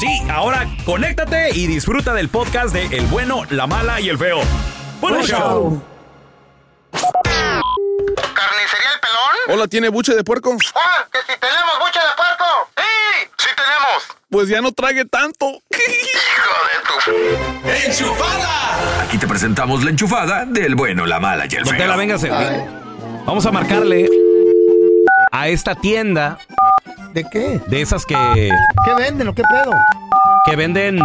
Sí, ahora conéctate y disfruta del podcast de El bueno, la mala y el feo. ¡Buen Buen show! show. ¿Carnicería El Pelón? Hola, ¿tiene buche de puerco? Ah, que si tenemos buche de puerco. Sí, sí tenemos. Pues ya no trague tanto. Hijo de tu... Aquí te presentamos la enchufada del bueno, la mala y el Don Tela, feo. véngase. Vamos a marcarle a esta tienda ¿De qué? de esas que, ¿Qué venden o qué pedo? que venden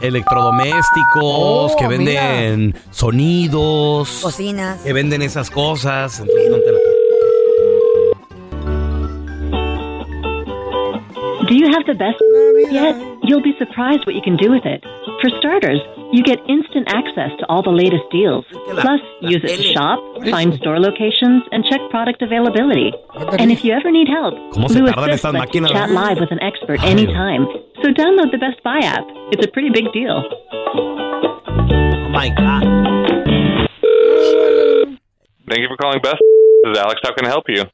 electrodomésticos, Oh, que venden sonidos, Cocinas. que venden esas cosas. Entonces, Don Tela. Do you have the best yet? You'll be surprised what you can do with it. For starters, you get instant access to all the latest deals. Plus, use it to shop, find store locations, and check product availability. And if you ever need help, ¿Cómo se Blue tardan Assist estas lets you máquinas? chat live with an expert anytime. So download the Best Buy app. It's a pretty big deal. Oh my God. Thank you for calling Best. This is Alex. How can I help you?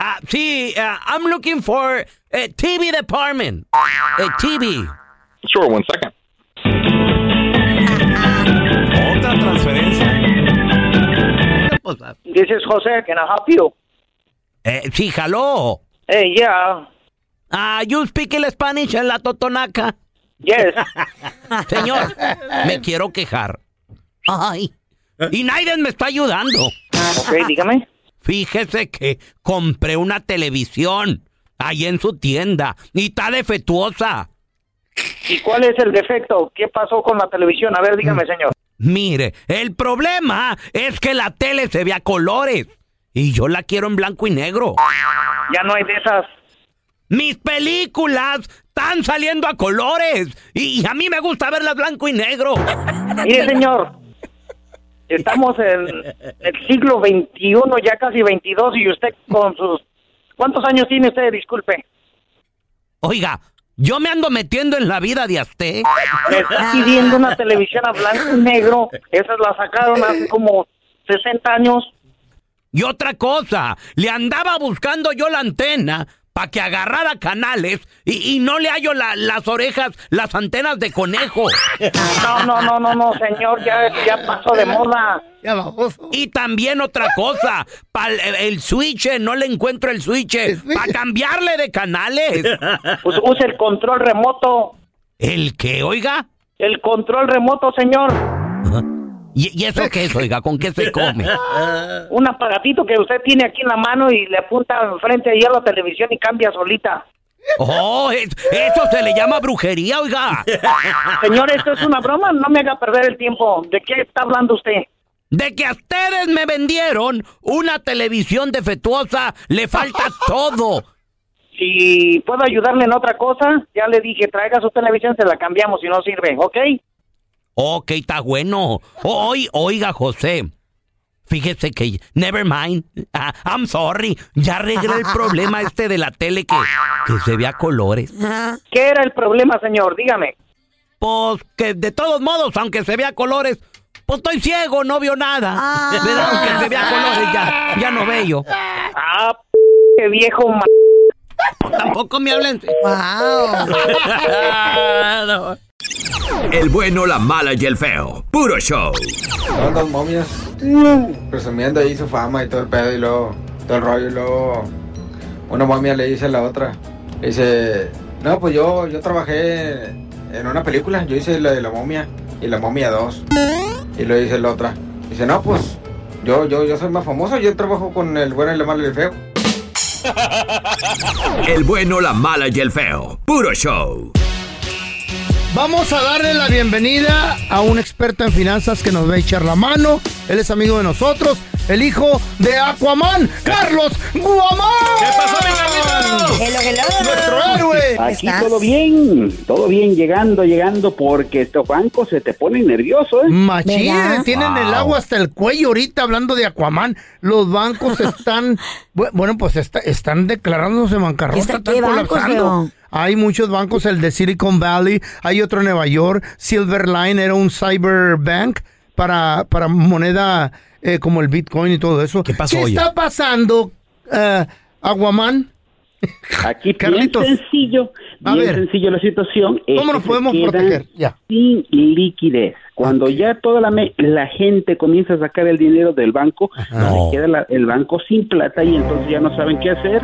Ah, sí, ah, I'm looking for a TV department. A TV. Sure, one second. Otra transferencia. This is Jose. Can I help you? Eh, sí, jaló. Hey, yeah. Ah, you speak el Spanish en la totonaca. Yes. Señor, me quiero quejar. Ay. Y Naiden me está ayudando. ok, dígame. Fíjese que compré una televisión ahí en su tienda y está defectuosa. ¿Y cuál es el defecto? ¿Qué pasó con la televisión? A ver, dígame, señor. Mire, el problema es que la tele se ve a colores y yo la quiero en blanco y negro. Ya no hay de esas. Mis películas están saliendo a colores y a mí me gusta verlas blanco y negro. Mire, señor. Estamos en el siglo XXI, ya casi 22, y usted con sus... ¿Cuántos años tiene usted? Disculpe. Oiga, yo me ando metiendo en la vida de usted. Le está pidiendo una televisión a blanco y negro. Esas la sacaron hace como 60 años. Y otra cosa, le andaba buscando yo la antena para que agarrara canales y, y no le hallo la- las orejas, las antenas de conejo. No, no, no, no, no, señor, ya, ya pasó de moda. Ya baboso. Y también otra cosa, para el, el switch, eh, no le encuentro el switch, para cambiarle de canales. Pues use el control remoto. ¿El qué, oiga? El control remoto, señor. ¿Y, y eso qué es, oiga? ¿Con qué se come? Un aparatito que usted tiene aquí en la mano y le apunta enfrente ahí a la televisión y cambia solita. Oh, es- eso se le llama brujería, oiga. Señor, esto es una broma, no me haga perder el tiempo. ¿De qué está hablando usted? De que a ustedes me vendieron una televisión defectuosa, le falta todo. Si puedo ayudarle en otra cosa, ya le dije, traiga su televisión, se la cambiamos si no sirve, ¿ok? Ok, está bueno. Hoy, oiga, José. Fíjese que, never mind. Ah, I'm sorry. Ya arreglé el problema este de la tele que, que se ve a colores. ¿Qué era el problema, señor? Dígame. Pues que de todos modos, aunque se vea a colores, pues estoy ciego, no veo nada. ¿Verdad? Aunque se vea a colores, ya, ya no veo. Ah, p qué viejo ma... Tampoco me hablen. No. El bueno, la mala y el feo. Puro show. Son dos momias presumiendo ahí su fama y todo el pedo y luego todo el rollo y luego una momia le dice a la otra, le dice, no pues yo, yo trabajé en una película, yo hice la de la momia y la momia 2 y lo dice la otra, dice no pues yo, yo, yo soy más famoso, yo trabajo con el bueno y el malo y el feo. El bueno, la mala y el feo. Puro show. Vamos a darle la bienvenida a un experto en finanzas que nos va a echar la mano. Él es amigo de nosotros, el hijo de Aquaman, Carlos Guamán. ¿Qué pasó, mi Carlitos? Hello, hello. Nuestro héroe. Aquí estás? todo bien, todo bien, llegando, llegando, porque estos bancos se te ponen nerviosos, ¿eh? Machín, ¿Verdad? tienen el agua hasta el cuello ahorita hablando de Aquaman. Los bancos están, bu- bueno, pues está- están declarándose bancarrota, ¿Está- están colapsando. Hay muchos bancos, el de Silicon Valley, hay otro en Nueva York, Silverline era un cyberbank para, para moneda eh, como el Bitcoin y todo eso. ¿Qué pasó, ¿Qué oye? está pasando, eh, Aguaman? Aquí Carlitos. bien sencillo, A bien ver. sencillo la situación. es ¿Cómo nos podemos proteger? Ya. Sin liquidez. Cuando ya toda la, me- la gente comienza a sacar el dinero del banco, No. se queda la- el banco sin plata y entonces ya no saben qué hacer.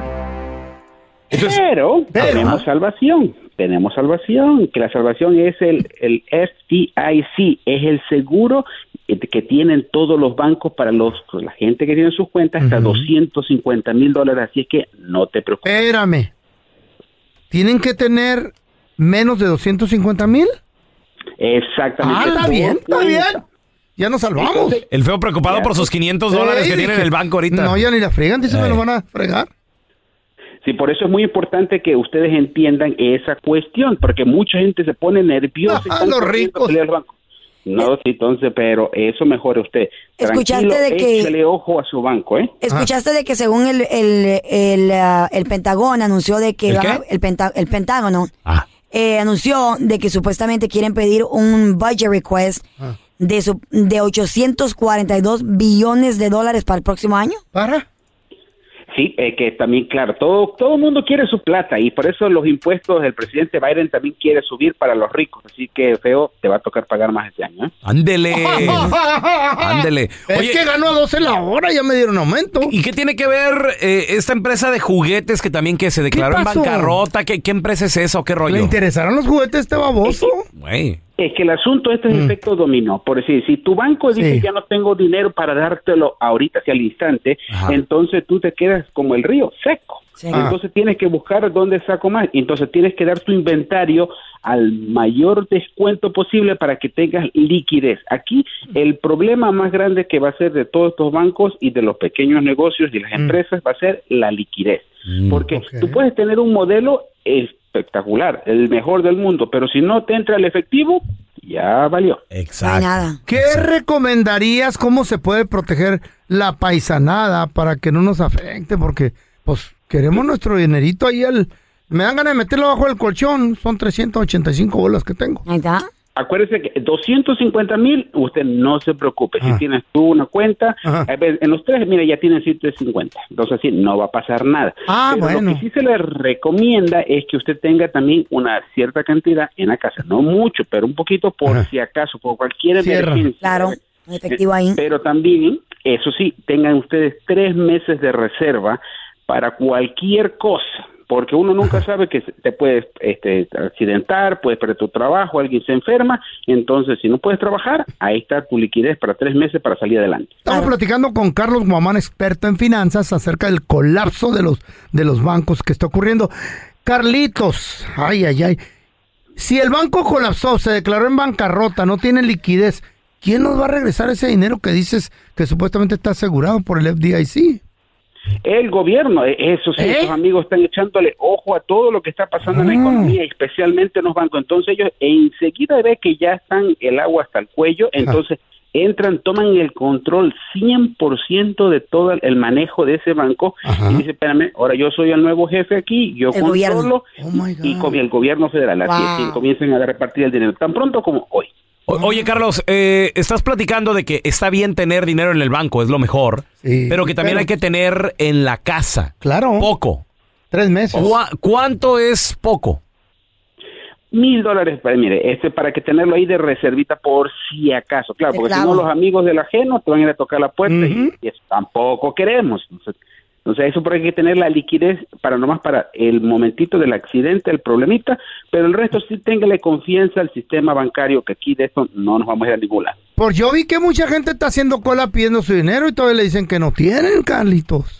Pero, pero- tenemos salvación, tenemos salvación, que la salvación es el, el FDIC, es el seguro que tienen todos los bancos para los la gente que tiene sus cuentas hasta 250 mil dólares, así es que no te preocupes. Espérame. ¿Tienen que tener menos de 250 mil? Exactamente. Ah, está bien, está bien. Ya nos salvamos. El feo preocupado por sus 500 dólares Ey, que tiene en el banco ahorita. No, ya ni la fregan, dice, me lo van a fregar. Sí, por eso es muy importante que ustedes entiendan esa cuestión, porque mucha gente se pone nerviosa. y Ah, los ricos. pelear al banco. No, sí, entonces, pero eso mejore usted. ¿Escuchaste Tranquilo, de que- échele ojo a su banco, ¿eh? ¿Escuchaste de que según el, el, el, ah, el Pentágono anunció de que ¿El van a- qué? el, Penta- el Pentágono Ah. eh, anunció de que supuestamente quieren pedir un budget request Ah. de su, de 842 billones de dólares para el próximo año? ¿Para? Sí, eh, que también, claro, todo todo el mundo quiere su plata y por eso los impuestos del presidente Biden también quiere subir para los ricos. Así que, feo, te va a tocar pagar más este año, ¿eh? Ándele. Ándele. Es Oye, que ganó a 12 la hora, ya me dieron aumento. ¿y qué tiene que ver eh, esta empresa de juguetes que también que se declaró en bancarrota? ¿Qué, qué empresa es esa o qué rollo? ¿Le interesarán los juguetes este baboso? Güey. Es que el asunto este es efecto dominó. Por decir, si tu banco dice Mm. Sí. ya no tengo dinero para dártelo ahorita, hacia el instante, Ajá. entonces tú te quedas como el río, seco. Sí. Entonces tienes que buscar dónde saco más. Entonces tienes que dar tu inventario al mayor descuento posible para que tengas liquidez. Aquí el problema más grande que va a ser de todos estos bancos y de los pequeños negocios y las empresas va a ser la liquidez. Porque ok. tú puedes tener un modelo espectacular, el mejor del mundo, pero si no te entra el efectivo, ya valió. Exacto. nada. ¿Qué recomendarías? ¿Cómo se puede proteger la paisanada para que no nos afecte? Porque, pues, queremos nuestro dinerito ahí al... Me dan ganas de meterlo bajo el colchón. Son 385 bolas que tengo. Ahí está. Acuérdese que 250 mil, usted no se preocupe. Ah. Si tienes tú una cuenta, ver, en los tres, mira, ya tienen 150. Entonces, sí, no va a pasar nada. Ah, Pero bueno. Lo que sí se le recomienda es que usted tenga también una cierta cantidad en la casa. No mucho, pero un poquito por Ajá. si acaso, por cualquier Cierra. emergencia. Claro. Efectivo ahí. Pero también, eso sí, tengan ustedes tres meses de reserva para cualquier cosa, porque uno nunca sabe que te puedes este, accidentar, puedes perder tu trabajo, alguien se enferma, entonces si no puedes trabajar, ahí está tu liquidez para tres meses para salir adelante. Estamos platicando con Carlos Guamán, experto en finanzas, acerca del colapso de los, de los bancos que está ocurriendo. Carlitos, ay, ay, ay. Si el banco colapsó, se declaró en bancarrota, no tiene liquidez, ¿quién nos va a regresar ese dinero que dices que supuestamente está asegurado por el FDIC? El gobierno, eh, eso sí, ¿Eh? esos amigos están echándole ojo a todo lo que está pasando en la Ah. economía, especialmente en los bancos. Entonces ellos enseguida ve que ya están el agua hasta el cuello, entonces entran, toman el control 100% de todo el manejo de ese banco Ajá. y dice, espérame, ahora yo soy el nuevo jefe aquí, yo El controlo. Oh y con el gobierno federal, así es, quien comiencen a repartir el dinero, tan pronto como hoy. O- oye, Carlos, eh, estás platicando de que está bien tener dinero en el banco, es lo mejor, Sí, pero que también pero- hay que tener en la casa. Claro. Poco. Tres meses. ¿Cuá- ¿Cuánto es poco? Mil dólares, para, mire, este para que tenerlo ahí de reservita por si acaso, claro, porque si no los amigos del ajeno te van a ir a tocar la puerta y, y eso tampoco queremos. Entonces, entonces eso por hay que tener la liquidez para nomás para el momentito del accidente, el problemita, pero el resto sí téngale confianza al sistema bancario que aquí de esto no nos vamos a ir a ningún lado. Pues yo vi que mucha gente está haciendo cola pidiendo su dinero y todavía le dicen que no tienen, Carlitos.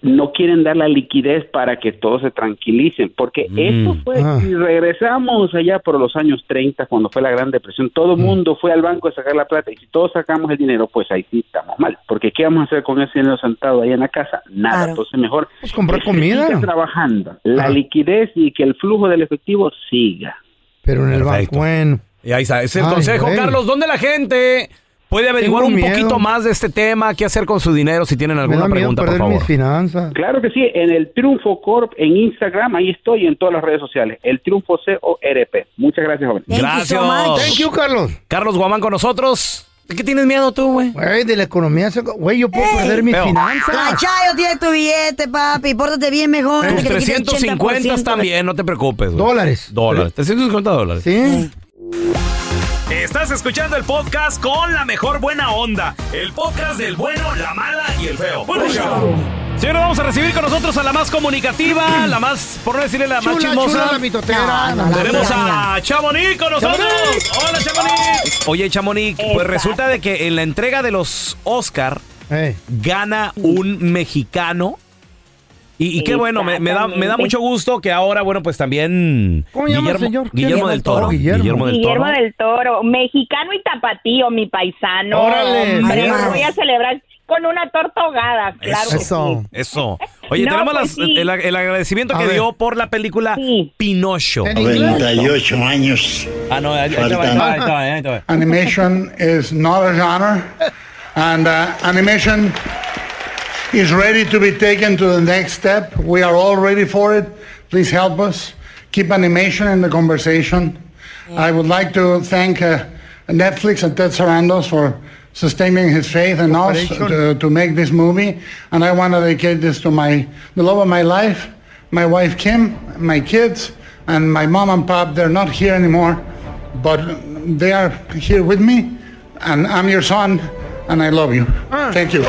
No quieren dar la liquidez para que todos se tranquilicen, porque esto fue, Ah. si regresamos allá por los años 30, cuando fue la Gran Depresión, todo el mundo fue al banco a sacar la plata, y si todos sacamos el dinero, pues ahí sí estamos mal, porque ¿qué vamos a hacer con ese dinero sentado ahí en la casa? Nada, Claro. entonces mejor Pues comprar comida. siga trabajando, la Ah. liquidez y que el flujo del efectivo siga. Pero en el Perfecto. banco, bueno. Y ahí está, ese es el Ay, consejo. güey. Carlos, ¿dónde la gente puede averiguar Tengo un miedo. poquito más de este tema? ¿Qué hacer con su dinero? Si tienen Me alguna da miedo pregunta, por perder favor. mis finanzas. Claro que sí, en el Triunfo Corp en Instagram, ahí estoy en todas las redes sociales, el Triunfo CORP. Muchas gracias, joven. Thank you Gracias. so much. Thank you, Carlos. Carlos Guamán con nosotros. ¿De qué tienes miedo tú, güey? Güey, de la economía, se- güey, yo puedo Ey. perder mis Feo. La finanzas. Chayo tiene tu billete, papi. Pórtate bien mejor. Tus antes que te quite el 350 80%. también, no te preocupes. güey. Dólares. Dólares. 350 dólares. Sí. Estás escuchando el podcast con la mejor buena onda. El podcast del bueno, la mala y el feo. Señores, vamos a recibir con nosotros a la más comunicativa, la más, por no decirle la más Chula, chismosa. chula, la mitotera. No, no, la Tenemos mía, a Chamonix con nosotros. Chamonix. Hola, Chamonix. Oye, Chamonix, pues resulta de que en la entrega de los Oscar Eh, gana un mexicano. Y, y qué bueno, me, me da, me da mucho gusto que ahora, bueno, pues también ¿Cómo llama el Guillermo, señor? Guillermo del Toro. Guillermo. del Guillermo Toro. del Toro, mexicano y tapatío, mi paisano. Órale, Hombre, lo voy a celebrar con una torta ahogada, claro que Eso. sí. Eso. Oye, No, tenemos pues las- sí. el, el agradecimiento A que ver. dio por la película Sí. Pinocho. En inglés. 98 años. Ah, no, ahí. Animation is not a genre, and uh, animation is ready to be taken to the next step. We are all ready for it. Please help us. Keep animation in the conversation. I would like to thank uh, Netflix and Ted Sarandos for sustaining his faith and us to, to make this movie. And I want to dedicate this to my the love of my life, my wife Kim, my kids, and my mom and pop. They're not here anymore, but they are here with me. And I'm your son, and I love you. Thank you.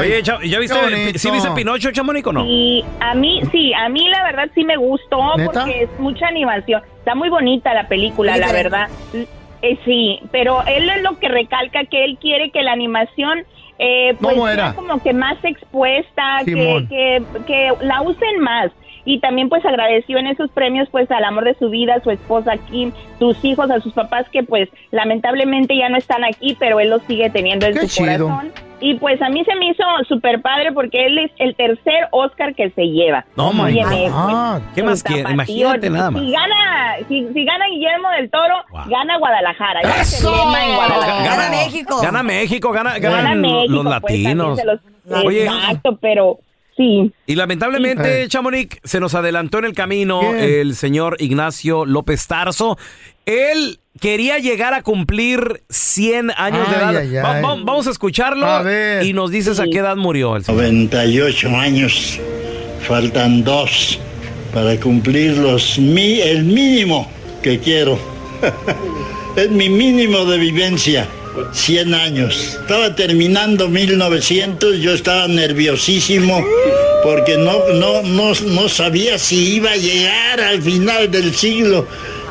Oye, ¿ya viste. ¿sí viste Pinocho, Chamonix, o no? Y a mí, sí, a mí la verdad sí me gustó ¿Neta? porque es mucha animación. Está muy bonita la película, la verdad. Eh, sí, pero él es lo que recalca que él quiere que la animación eh, pues ¿Cómo sea como que más expuesta, que, que la usen más. Y también pues agradeció en esos premios pues al amor de su vida, a su esposa Kim, sus hijos, a sus papás que pues lamentablemente ya no están aquí, pero él los sigue teniendo en Qué su chido. corazón. Y pues a mí se me hizo súper padre porque él es el tercer Oscar que se lleva. No, my God. el- Ah, ¿Qué más quiere? Imagínate nada más. Si gana, si, si gana Guillermo del Toro, Wow. gana Guadalajara. ¡Eso! Guadalajara. Gana México. Gana México, gana, Gana México, los pues, latinos. los- Oye, Exacto, pero sí. y lamentablemente, Eh. Chamonix, se nos adelantó en el camino el señor Ignacio López Tarso. Él quería llegar a cumplir 100 años de edad. ay, Va- ay. va- vamos a escucharlo A ver. y nos dices a qué edad murió el señor. 98 años. Faltan dos para cumplir los mi- el mínimo que quiero. es mi mínimo de vivencia. 100 años. Estaba terminando 1900, yo estaba nerviosísimo porque no, no, no, no sabía si iba a llegar al final del siglo.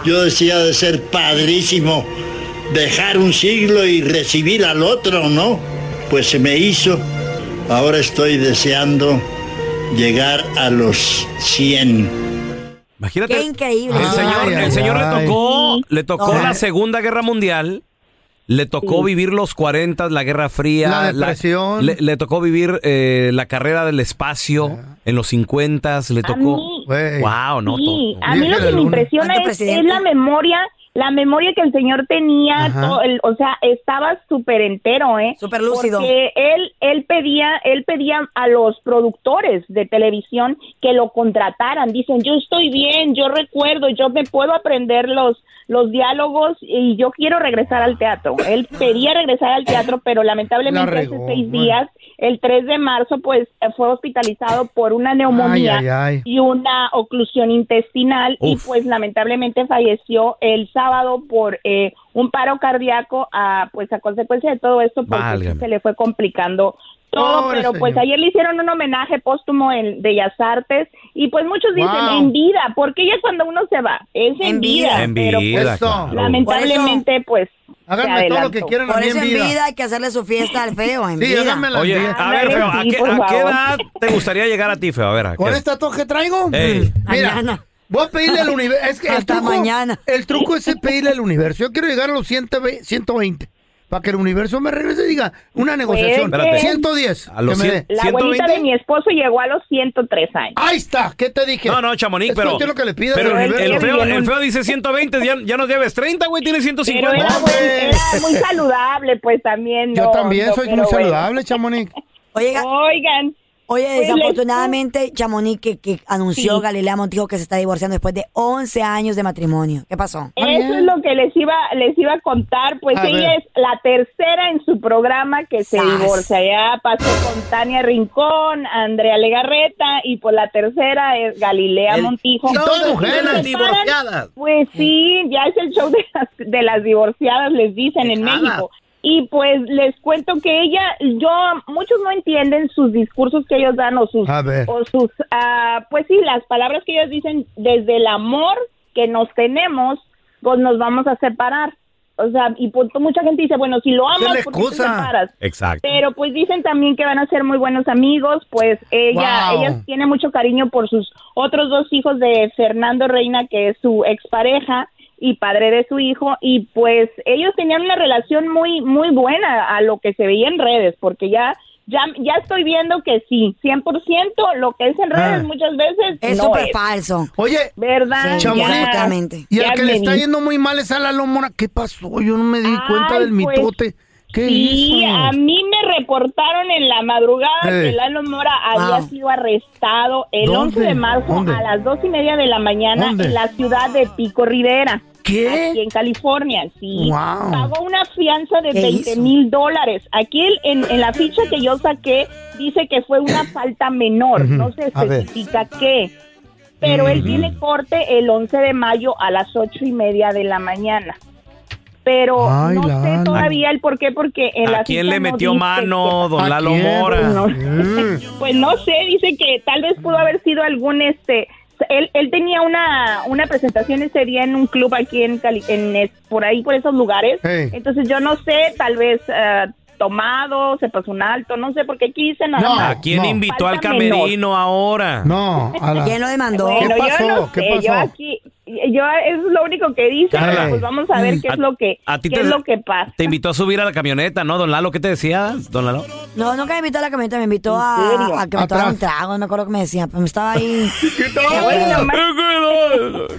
Yo decía de ser padrísimo dejar un siglo y recibir al otro, ¿no? Pues se me hizo. Ahora estoy deseando llegar a los 100. Imagínate. Qué increíble. El señor, ay, el señor ay. le tocó, le tocó No. la Segunda Guerra Mundial, le tocó vivir los 40, la Guerra Fría, La depresión. le, le tocó vivir eh, la carrera del espacio en los 50, le tocó. mí- Güey. Wow, no. Sí, a mí lo a que me impresiona ¿Cuánto es, la memoria, la memoria que el señor tenía, todo el- o sea, estaba súper entero, ¿eh? Súper lúcido. Porque él, él pedía, él pedía a los productores de televisión que lo contrataran. Dicen, yo estoy bien, yo recuerdo, yo me puedo aprender los los diálogos y yo quiero regresar al teatro. Él pedía regresar al teatro, pero lamentablemente La hace seis días, el 3 de marzo, pues fue hospitalizado por una neumonía Ay, ay, ay. y una oclusión intestinal y pues lamentablemente falleció el sábado por eh, un paro cardíaco a pues a consecuencia de todo esto porque Válgame. se le fue complicando todo, Pobre pero pues ayer le hicieron un homenaje póstumo en Bellas Artes y pues muchos dicen Wow. en vida, porque ya cuando uno se va es en, En vida, pero pues, claro. lamentablemente pues Háganme todo lo que quieran a Por mí eso en vida. vida hay que hacerle su fiesta al feo. En Sí, vida. Oye, a ver, feo, ¿a sí, qué, a edad te gustaría llegar a ti, feo? A ver, ¿a ¿Con esta tos que traigo? Mira, Mañana. Voy a pedirle al universo. Es que el Hasta truco, mañana. El truco es pedirle al universo. Yo quiero llegar a los 120. 120 para que el universo me regrese y diga una negociación. Pues, Espérate. 110. A los que me 100. dé. La abuelita 120? de mi esposo llegó a los 103 años. Ahí está. ¿Qué te dije? No, no, Chamonix, Es pero. cuestión lo que le pidas pero al el, universo. el feo, el feo dice 120, ya, ya nos debes 30, güey, tiene Pero 150. era, Hombre. buen- era muy saludable, pues también. Yo no, también no, soy pero muy bueno. saludable, Chamonix. Oiga, Oigan, Oye, Pues, desafortunadamente, Chamonix, que, que anunció Sí. Galilea Montijo que se está divorciando después de 11 años de matrimonio. ¿Qué pasó? Eso es lo que les iba les iba a contar, pues A ella ver. es la tercera en su programa que se Sas. divorcia. Ya pasó con Tania Rincón, Andrea Legarreta y pues la tercera es Galilea El Montijo. Y todas mujeres. Divorciadas. Pues sí, ya es el show de las, de las divorciadas, les dicen en. México. Y pues les cuento que ella, yo, muchos no entienden sus discursos que ellos dan o sus, A ver. o sus, ah, pues sí, las palabras que ellos dicen desde el amor que nos tenemos, pues nos vamos a separar. O sea, y pues mucha gente dice, bueno, si lo amas, ¿por qué te separas? Exacto. Pero pues dicen también que van a ser muy buenos amigos, pues ella, Wow. ella tiene mucho cariño por sus otros dos hijos de Fernando Reina, que es su expareja y padre de su hijo, y pues ellos tenían una relación muy, muy buena a lo que se veía en redes, porque ya, ya, ya estoy viendo que sí, 100% lo que es en redes Ah. muchas veces Es no súper es. falso. Oye, ¿Verdad? Sí. Ya. y al que le está yendo muy mal es a la Mora. ¿Qué pasó? Yo no me di cuenta del pues, mitote. ¿Qué Sí, hizo? a mí me reportaron en la madrugada Eh. que Lalo Mora había Wow. sido arrestado el ¿Dónde? 11 de marzo ¿Dónde? a las dos y media de la mañana ¿Dónde? en la ciudad de Pico Rivera. ¿Qué? Aquí en California, sí. Wow. Pagó una fianza de ¿Qué 20 hizo? mil dólares. Aquí el- en, en la ficha que yo saqué dice que fue una falta menor. No se especifica qué. Pero él tiene corte el 11 de mayo a las ocho y media de la mañana. Pero Ay, no sé todavía el por qué, porque en la ¿A quién ficha le no metió dice mano, que- don ¿A Lalo quién? Mora? no. Mm. Pues no sé, dice que tal vez pudo haber sido algún este él, él tenía una, una presentación ese día en un club aquí en, Cali- en es- por ahí por esos lugares. Hey. Entonces yo no sé, tal vez eh, tomado, se pasó un alto, no sé, porque aquí dice nada No. más. ¿A quién No. invitó al menor. camerino ahora? No, a la... ¿Quién lo demandó? Bueno, ¿Qué pasó? yo no ¿Qué sé, pasó? yo aquí, yo eso es lo único que dice, Carla. pues vamos a ver qué A- es lo que, a ti qué te- es lo que pasa. Te invitó a subir a la camioneta, ¿no, don Lalo? ¿Qué te decía, don Lalo? No, nunca me invitó a la camioneta, me invitó ¿En a, a que me tomara un trago, no me acuerdo que me decía, pero me estaba ahí. Bueno, más-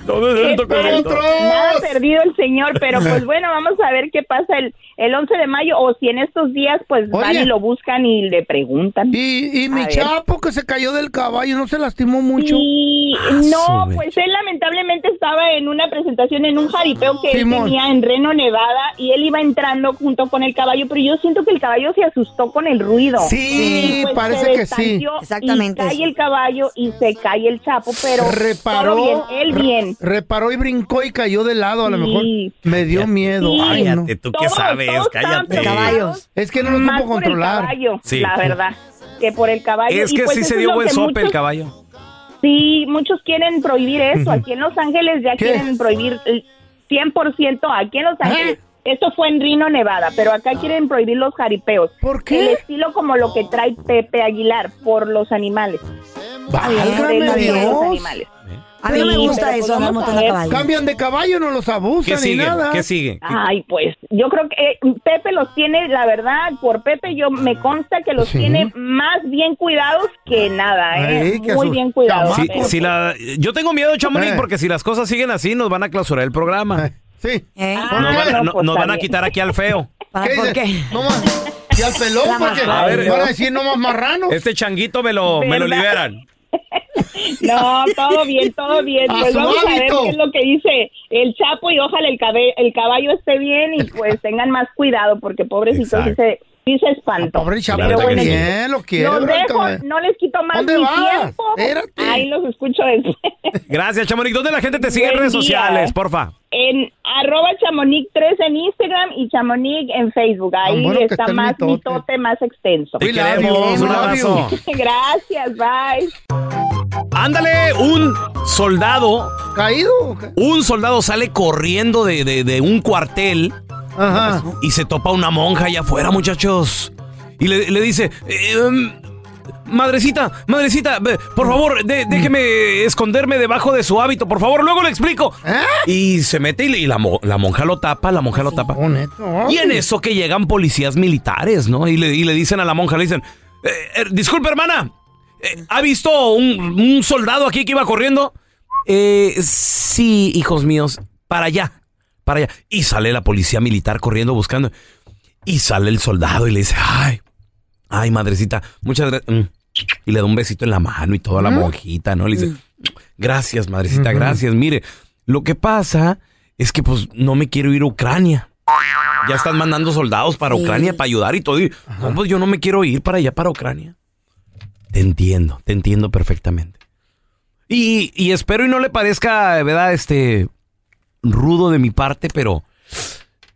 No me Qué pena. correcto. Nada perdido el señor, pero pues bueno, vamos a ver qué pasa el, el 11 de mayo o si en estos días pues van Oye. y lo buscan y le preguntan. Y, y A mi ver. chapo que se cayó del caballo, ¿no se lastimó mucho? Y no, mecha. pues él lamentablemente estaba en una presentación en un jaripeo que él tenía en Reno, Nevada, y él iba entrando junto con el caballo, pero yo siento que el caballo se asustó con el ruido. Sí, Y, pues, parece que sí. Exactamente Y cae el caballo y se cae el chapo, pero reparó, todo bien, él re- bien. reparó y brincó y cayó de lado. A lo mejor me dio miedo. Sí. Ay, no. Cállate, tú qué Todos- sabes, todos cállate. Caballos. Es que no lo más supo por el controlar. caballo, Sí. la verdad, que por el caballo. Es Y, que pues, sí eso se es dio lo buen que sope el muchos- caballo. Sí, muchos quieren prohibir eso. Aquí en Los Ángeles ya ¿Qué? quieren prohibir el 100%. Aquí en Los Ángeles. Esto fue en Reno, Nevada, pero acá quieren prohibir los jaripeos. ¿Por qué? El estilo como lo que trae Pepe Aguilar por los animales. Válgame Dios. animales. A mí no me gusta pero pues eso, andar montando a caballo. Cambian de caballo, no los ¿Qué abusan ni sigue? nada. ¿Qué sigue? Ay, pues yo creo que eh, Pepe los tiene, la verdad, por Pepe yo me consta que los Sí. tiene más bien cuidados que nada, ¿eh? Ay, que Muy bien cuidados. Si, la, yo tengo miedo, Chamonix, Eh. porque si las cosas siguen así, nos van a clausurar el programa. Eh, Sí. ¿Eh? Ah, Nos van, no, no- pues, nos está van a bien. quitar aquí al feo. ¿Para por qué? No más. Y al pelón, porque mascota. A ver, van a decir no más marrano. Este changuito me lo, me lo liberan. No, todo bien, todo bien. A Pues su vamos a ver qué es lo que dice el Chapo y ojalá el, cabe- el caballo esté bien y pues tengan más cuidado porque pobrecito sí se, sí se espantó. Pobre Pero está bueno, bien, lo quiero. los dejo, Rato, no les quito más ¿Dónde mi vas? tiempo. Espérate. Ahí los escucho después. Gracias, Chamonix. ¿Dónde la gente te sigue en Buen redes día. sociales, porfa? En arroba chamonix 3 en Instagram y chamonix en Facebook. Ahí Tan bueno que está está el más mitote. mitote, más extenso. Te We love queremos. you, Un we love abrazo. Gracias, bye. Ándale, un soldado, ¿Caído? o qué? un soldado sale corriendo de, de- de un cuartel Ajá. Y se topa una monja allá afuera, muchachos. Y le, le dice, eh, em, madrecita, madrecita, por favor, de- déjeme esconderme debajo de su hábito, por favor, luego le explico. Y se mete y, le- y la, mo- la monja lo tapa, la monja lo tapa. Y en eso que llegan policías militares, ¿no? Y le, y le dicen a la monja, le dicen, "Eh, eh, disculpe hermana, eh, ¿ha visto un, un soldado aquí que iba corriendo? Eh, sí, hijos míos, para allá, para allá. Y sale la policía militar corriendo buscando. Y sale el soldado y le dice, ay, ay, madrecita, muchas gracias. Y le da un besito en la mano y toda la monjita, ¿no? Le dice, gracias, madrecita, gracias. Mire, lo que pasa es que pues no me quiero ir a Ucrania. Ya están mandando soldados para. Ucrania para ayudar y todo. Y, no, pues yo no me quiero ir para allá, para Ucrania. Te entiendo, te entiendo perfectamente. Y, y espero y no le parezca, ¿verdad? Este rudo de mi parte, pero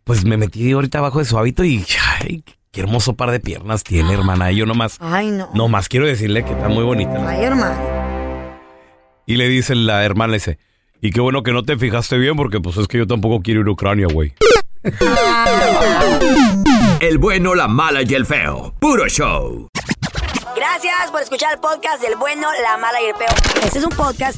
pues me metí ahorita abajo de su hábito y ay, qué hermoso par de piernas tiene, hermana. Y yo nomás, Ay, no. nomás quiero decirle que está muy bonita. la- Ay, hermano. Y le dice la hermana, le dice, y qué bueno que no te fijaste bien porque pues es que yo tampoco quiero ir a Ucrania, güey. El bueno, la mala y el feo. Puro show. Gracias por escuchar el podcast del bueno, la mala y el peor. Este es un podcast